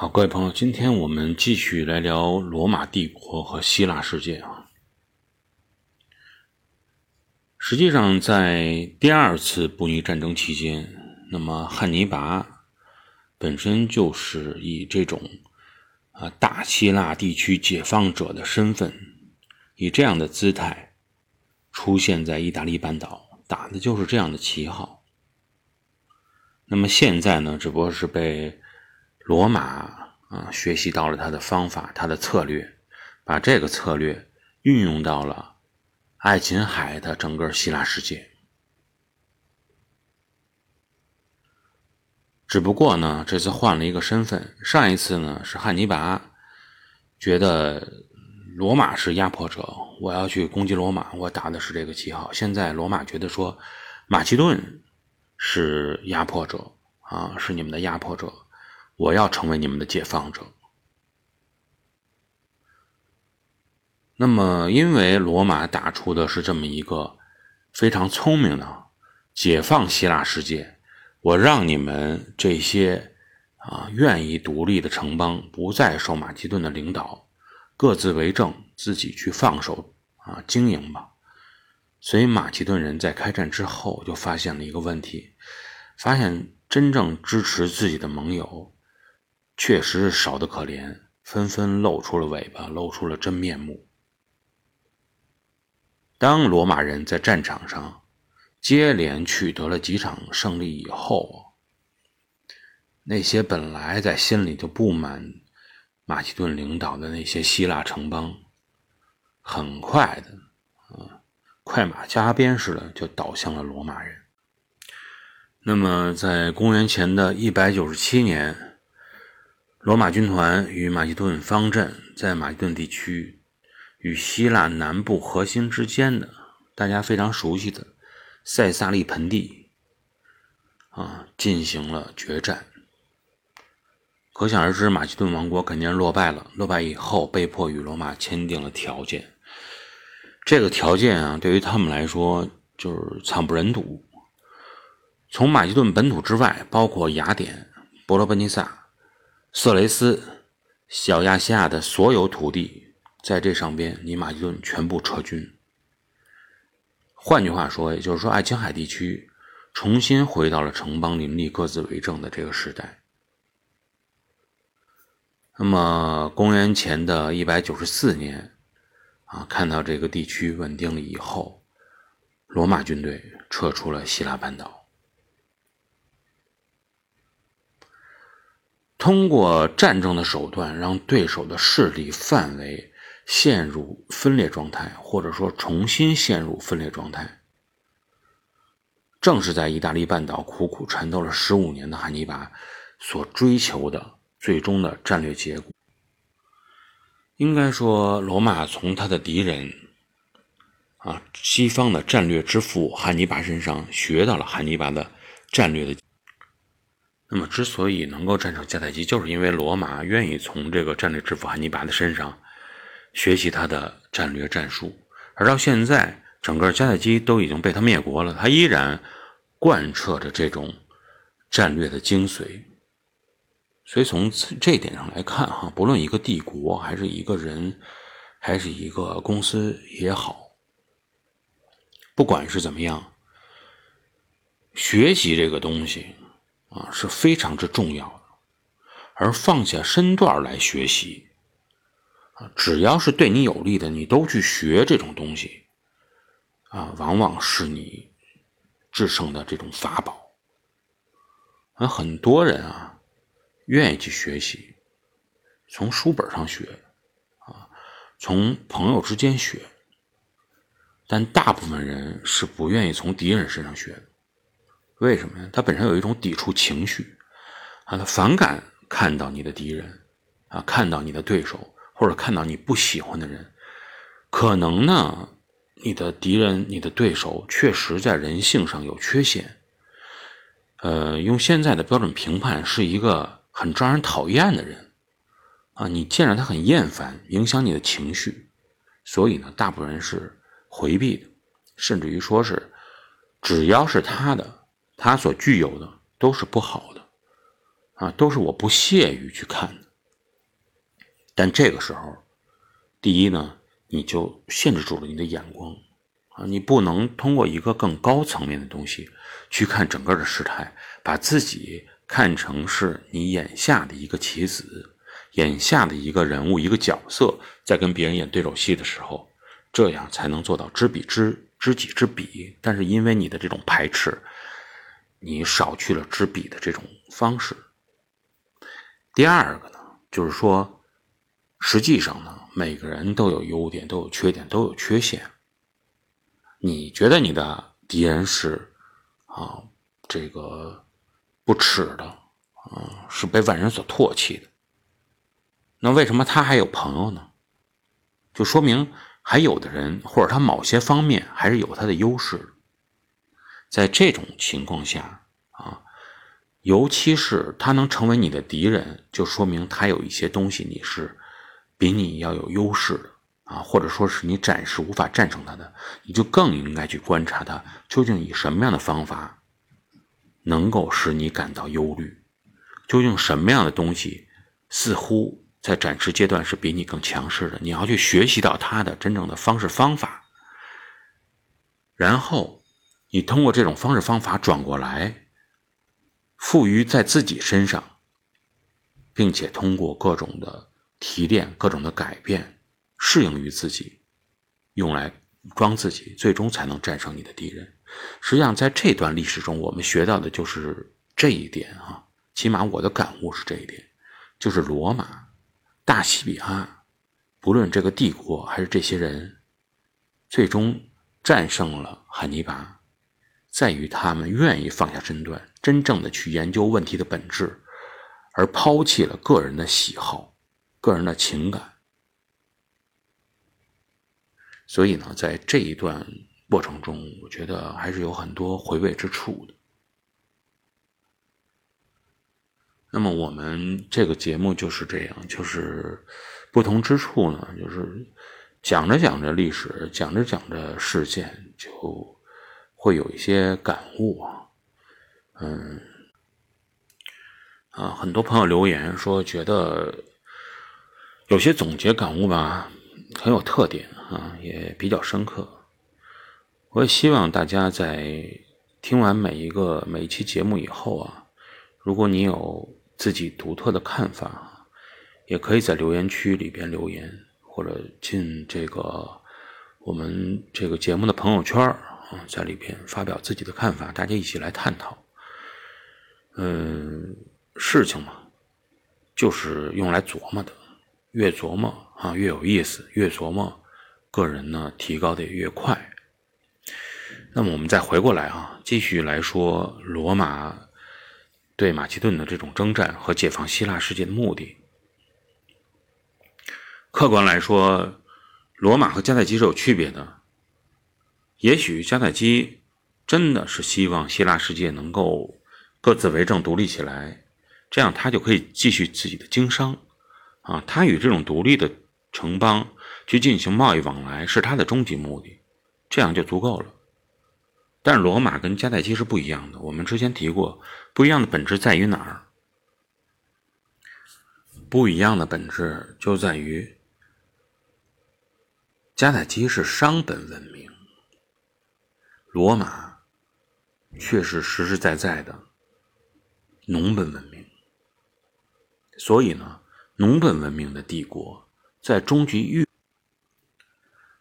好，各位朋友，今天我们继续来聊罗马帝国和希腊世界啊。实际上，在第二次布匿战争期间，那么汉尼拔本身就是以这种啊大希腊地区解放者的身份，以这样的姿态出现在意大利半岛，打的就是这样的旗号。那么现在呢，只不过是被罗马啊学习到了他的方法，他的策略，把这个策略运用到了。爱琴海的整个希腊世界，只不过呢，这次换了一个身份。上一次呢是汉尼拔觉得罗马是压迫者，我要去攻击罗马，我打的是这个旗号。现在罗马觉得说马其顿是压迫者啊，是你们的压迫者，我要成为你们的解放者。那么，因为罗马打出的是这么一个非常聪明的解放希腊世界，我让你们这些啊愿意独立的城邦不再受马其顿的领导，各自为政，自己去放手啊经营吧。所以，马其顿人在开战之后就发现了一个问题，发现真正支持自己的盟友确实是少得可怜，纷纷露出了尾巴，露出了真面目。当罗马人在战场上接连取得了几场胜利以后，那些本来在心里就不满马其顿领导的那些希腊城邦，很快的啊，快马加鞭似的就倒向了罗马人。那么，在公元前的一百九十七年，罗马军团与马其顿方阵在马其顿地区。与希腊南部核心之间的，大家非常熟悉的塞萨利盆地啊，进行了决战。可想而知，马其顿王国肯定落败了。落败以后，被迫与罗马签订了条件。这个条件啊，对于他们来说就是惨不忍睹。从马其顿本土之外，包括雅典、伯罗奔尼撒、色雷斯、小亚细亚的所有土地。在这上边，尼马其顿全部撤军。换句话说，也就是说，爱琴海地区重新回到了城邦林立、各自为政的这个时代。那么，公元前的一百九十四年，啊，看到这个地区稳定了以后，罗马军队撤出了希腊半岛，通过战争的手段，让对手的势力范围。陷入分裂状态，或者说重新陷入分裂状态，正是在意大利半岛苦苦缠斗了十五年的汉尼拔所追求的最终的战略结果。应该说，罗马从他的敌人啊，西方的战略之父汉尼拔身上学到了汉尼拔的战略的。那么，之所以能够战胜迦太基，就是因为罗马愿意从这个战略之父汉尼拔的身上。学习他的战略战术，而到现在，整个迦太基都已经被他灭国了，他依然贯彻着这种战略的精髓。所以从这点上来看，哈，不论一个帝国，还是一个人，还是一个公司也好，不管是怎么样，学习这个东西啊是非常之重要的，而放下身段来学习。啊只要是对你有利的，你都去学这种东西，啊，往往是你制胜的这种法宝。啊，很多人啊，愿意去学习，从书本上学，啊，从朋友之间学，但大部分人是不愿意从敌人身上学的。为什么呢？他本身有一种抵触情绪，啊，他反感看到你的敌人，啊，看到你的对手。或者看到你不喜欢的人，可能呢，你的敌人、你的对手确实在人性上有缺陷。呃，用现在的标准评判，是一个很招人讨厌的人啊，你见着他很厌烦，影响你的情绪，所以呢，大部分人是回避的，甚至于说是，只要是他的，他所具有的都是不好的啊，都是我不屑于去看的。但这个时候，第一呢，你就限制住了你的眼光啊，你不能通过一个更高层面的东西去看整个的事态，把自己看成是你眼下的一个棋子，眼下的一个人物、一个角色，在跟别人演对手戏的时候，这样才能做到知彼知知己知彼。但是因为你的这种排斥，你少去了知彼的这种方式。第二个呢，就是说，实际上呢，每个人都有优点，都有缺点，都有缺陷。你觉得你的敌人是啊，这个不耻的，啊，是被万人所唾弃的。那为什么他还有朋友呢？就说明还有的人，或者他某些方面还是有他的优势。在这种情况下啊。尤其是他能成为你的敌人，就说明他有一些东西你是比你要有优势的啊，或者说是你暂时无法战胜他的，你就更应该去观察他究竟以什么样的方法能够使你感到忧虑，究竟什么样的东西似乎在展示阶段是比你更强势的，你要去学习到他的真正的方式方法，然后你通过这种方式方法转过来。赋予在自己身上，并且通过各种的提炼、各种的改变，适应于自己，用来装自己，最终才能战胜你的敌人。实际上，在这段历史中，我们学到的就是这一点啊。起码我的感悟是这一点，就是罗马、大西比阿，不论这个帝国还是这些人，最终战胜了汉尼拔。在于他们愿意放下身段，真正的去研究问题的本质，而抛弃了个人的喜好、个人的情感。所以呢，在这一段过程中，我觉得还是有很多回味之处的。那么我们这个节目就是这样，就是不同之处呢，就是讲着讲着历史，讲着讲着事件就。会有一些感悟啊，嗯，啊，很多朋友留言说觉得有些总结感悟吧很有特点啊，也比较深刻。我也希望大家在听完每一个每一期节目以后啊，如果你有自己独特的看法，也可以在留言区里边留言，或者进这个我们这个节目的朋友圈啊在里边发表自己的看法，大家一起来探讨。嗯，事情嘛，就是用来琢磨的，越琢磨啊越有意思，越琢磨，个人呢提高的也越快。那么我们再回过来啊，继续来说罗马对马其顿的这种征战和解放希腊世界的目的。客观来说，罗马和迦太基是有区别的。也许迦太基真的是希望希腊世界能够各自为政、独立起来，这样他就可以继续自己的经商，啊，他与这种独立的城邦去进行贸易往来是他的终极目的，这样就足够了。但是罗马跟迦太基是不一样的，我们之前提过，不一样的本质在于哪儿？不一样的本质就在于迦太基是商本文明。罗马却是实实在在的农本文明，所以呢，农本文明的帝国在终极域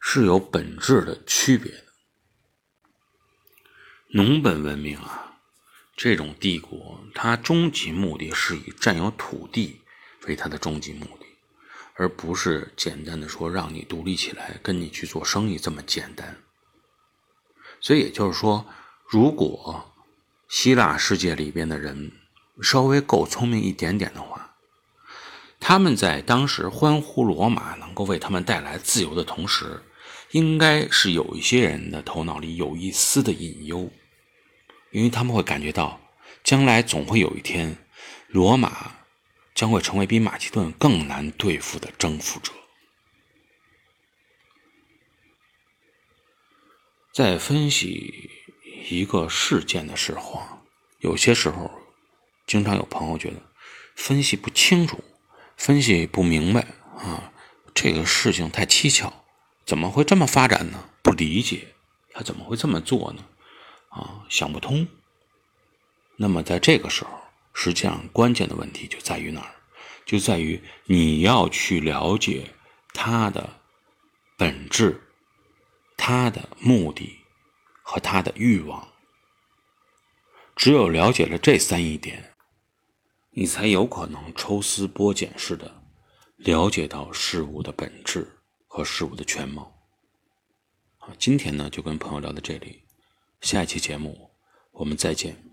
是有本质的区别的。农本文明啊，这种帝国，它终极目的是以占有土地为它的终极目的，而不是简单的说让你独立起来，跟你去做生意这么简单。所以也就是说，如果希腊世界里边的人稍微够聪明一点点的话，他们在当时欢呼罗马能够为他们带来自由的同时，应该是有一些人的头脑里有一丝的隐忧，因为他们会感觉到，将来总会有一天，罗马将会成为比马其顿更难对付的征服者。在分析一个事件的时候，有些时候，经常有朋友觉得分析不清楚，分析不明白啊，这个事情太蹊跷，怎么会这么发展呢？不理解，他怎么会这么做呢？啊，想不通。那么在这个时候，实际上关键的问题就在于哪儿？就在于你要去了解他的本质、他的目的和他的欲望。只有了解了这三一点，你才有可能抽丝剥茧似的了解到事物的本质和事物的全貌。好，今天呢就跟朋友聊到这里，下一期节目我们再见。